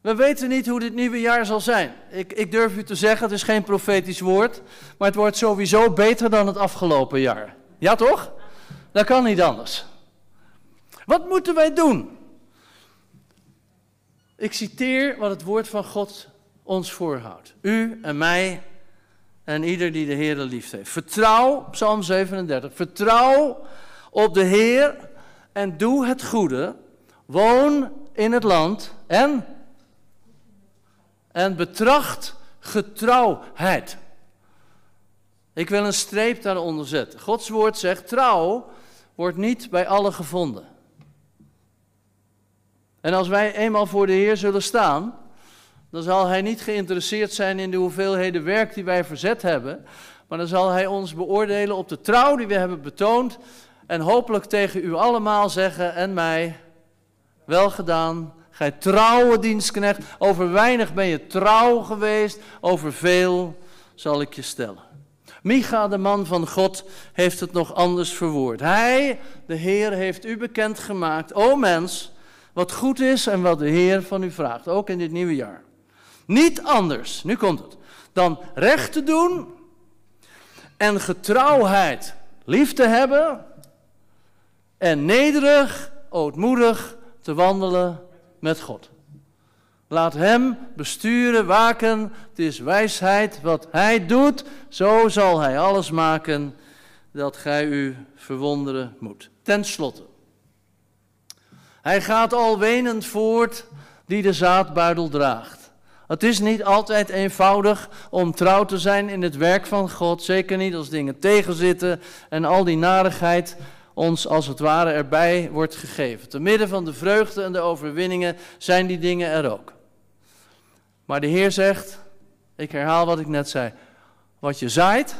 We weten niet hoe dit nieuwe jaar zal zijn. Ik, ik durf u te zeggen, het is geen profetisch woord, maar het wordt sowieso beter dan het afgelopen jaar. Ja toch? Dat kan niet anders. Wat moeten wij doen? Ik citeer wat het woord van God ons voorhoudt. U en mij en ieder die de Heer lief heeft. Vertrouw, Psalm 37, vertrouw op de Heer en doe het goede. Woon in het land en, en betracht getrouwheid. Ik wil een streep daaronder zetten. Gods woord zegt: trouw wordt niet bij allen gevonden. En als wij eenmaal voor de Heer zullen staan, dan zal Hij niet geïnteresseerd zijn in de hoeveelheden werk die wij verzet hebben, maar dan zal Hij ons beoordelen op de trouw die we hebben betoond en hopelijk tegen u allemaal zeggen en mij, wel gedaan, gij trouwe dienstknecht, over weinig ben je trouw geweest, over veel zal ik je stellen. Micha, de man van God, heeft het nog anders verwoord. Hij, de Heer, heeft u bekendgemaakt, o mens, wat goed is en wat de Heer van u vraagt, ook in dit nieuwe jaar. Niet anders, nu komt het, dan recht te doen en getrouwheid lief te hebben en nederig, ootmoedig te wandelen met God. Laat Hem besturen, waken. Het is wijsheid wat Hij doet. Zo zal Hij alles maken dat gij u verwonderen moet. Ten slotte. Hij gaat al wenend voort die de zaadbuidel draagt. Het is niet altijd eenvoudig om trouw te zijn in het werk van God. Zeker niet als dingen tegenzitten en al die narigheid ons als het ware erbij wordt gegeven. Te midden van de vreugde en de overwinningen zijn die dingen er ook. Maar de Heer zegt, ik herhaal wat ik net zei, wat je zaait,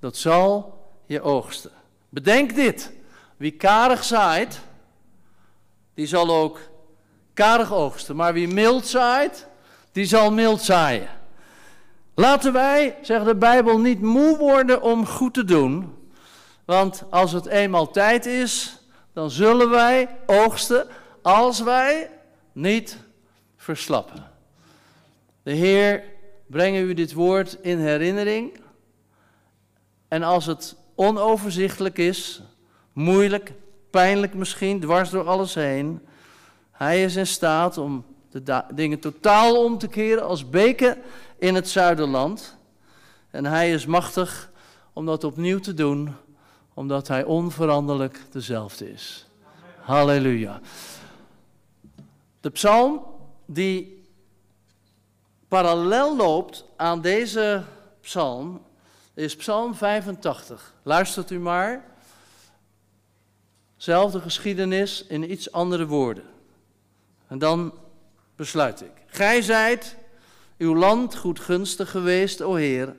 dat zal je oogsten. Bedenk dit, wie karig zaait, die zal ook karig oogsten. Maar wie mild zaait, die zal mild zaaien. Laten wij, zegt de Bijbel, niet moe worden om goed te doen. Want als het eenmaal tijd is, dan zullen wij oogsten als wij niet verslappen. De Heer brengt u dit woord in herinnering. En als het onoverzichtelijk is, moeilijk, pijnlijk misschien, dwars door alles heen, hij is in staat om de dingen totaal om te keren als beken in het zuiderland. En hij is machtig om dat opnieuw te doen, omdat hij onveranderlijk dezelfde is. Halleluja. De psalm die parallel loopt aan deze psalm is Psalm 85. Luistert u maar. Zelfde geschiedenis in iets andere woorden. En dan besluit ik. Gij zijt uw land goedgunstig geweest, o Heer.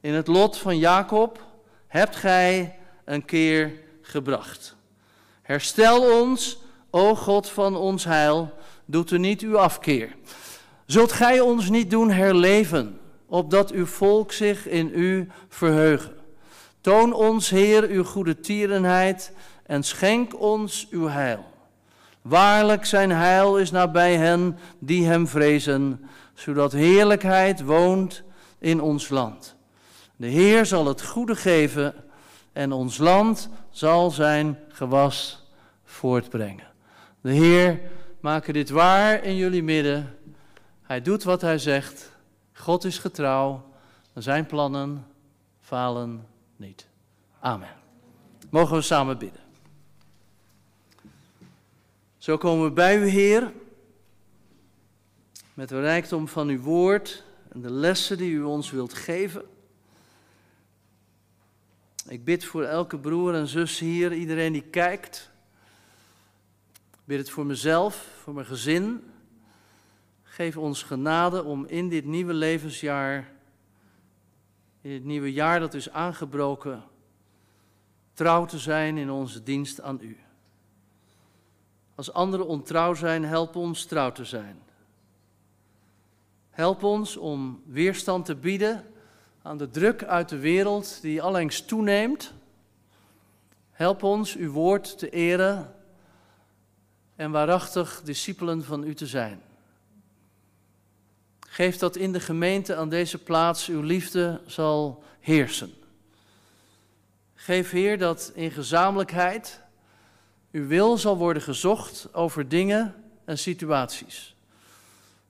In het lot van Jacob hebt gij een keer gebracht. Herstel ons, o God van ons heil, doet u niet uw afkeer. Zult gij ons niet doen herleven, opdat uw volk zich in u verheugen? Toon ons, Heer, uw goede tierenheid en schenk ons uw heil. Waarlijk zijn heil is nabij hen die hem vrezen, zodat heerlijkheid woont in ons land. De Heer zal het goede geven en ons land zal zijn gewas voortbrengen. De Heer maak dit waar in jullie midden. Hij doet wat hij zegt. God is getrouw. Zijn plannen falen niet. Amen. Mogen we samen bidden. Zo komen we bij u, Heer, met de rijkdom van uw woord en de lessen die u ons wilt geven. Ik bid voor elke broer en zus hier, iedereen die kijkt. Ik bid het voor mezelf, voor mijn gezin. Geef ons genade om in dit nieuwe levensjaar, in dit nieuwe jaar dat is aangebroken, trouw te zijn in onze dienst aan u. Als anderen ontrouw zijn, help ons trouw te zijn. Help ons om weerstand te bieden aan de druk uit de wereld die allengs toeneemt. Help ons uw woord te eren en waarachtig discipelen van u te zijn. Geef dat in de gemeente aan deze plaats uw liefde zal heersen. Geef Heer dat in gezamenlijkheid uw wil zal worden gezocht over dingen en situaties.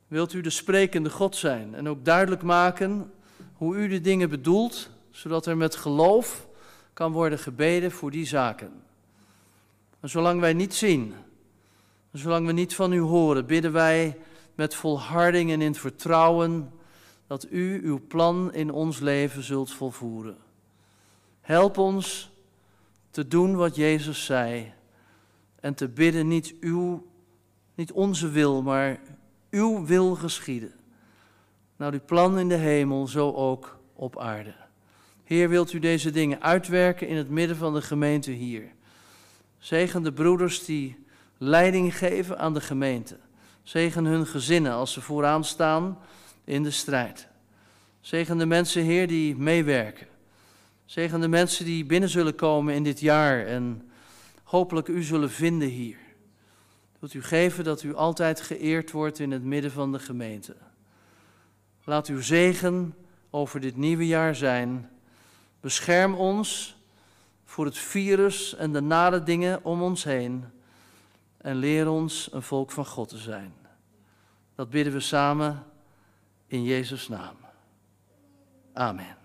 Wilt u de sprekende God zijn en ook duidelijk maken hoe u de dingen bedoelt, zodat er met geloof kan worden gebeden voor die zaken. En zolang wij niet zien, en zolang we niet van u horen, bidden wij met volharding en in vertrouwen dat u uw plan in ons leven zult volvoeren. Help ons te doen wat Jezus zei en te bidden niet uw, niet onze wil, maar uw wil geschieden. Nou, uw plan in de hemel, zo ook op aarde. Heer, wilt u deze dingen uitwerken in het midden van de gemeente hier? Zegen de broeders die leiding geven aan de gemeente. Zegen hun gezinnen als ze vooraan staan in de strijd. Zegen de mensen, Heer, die meewerken. Zegen de mensen die binnen zullen komen in dit jaar en hopelijk u zullen vinden hier. Wilt u geven dat u altijd geëerd wordt in het midden van de gemeente. Laat uw zegen over dit nieuwe jaar zijn, Bescherm ons voor het virus en de nare dingen om ons heen. En leer ons een volk van God te zijn. Dat bidden we samen in Jezus' naam. Amen.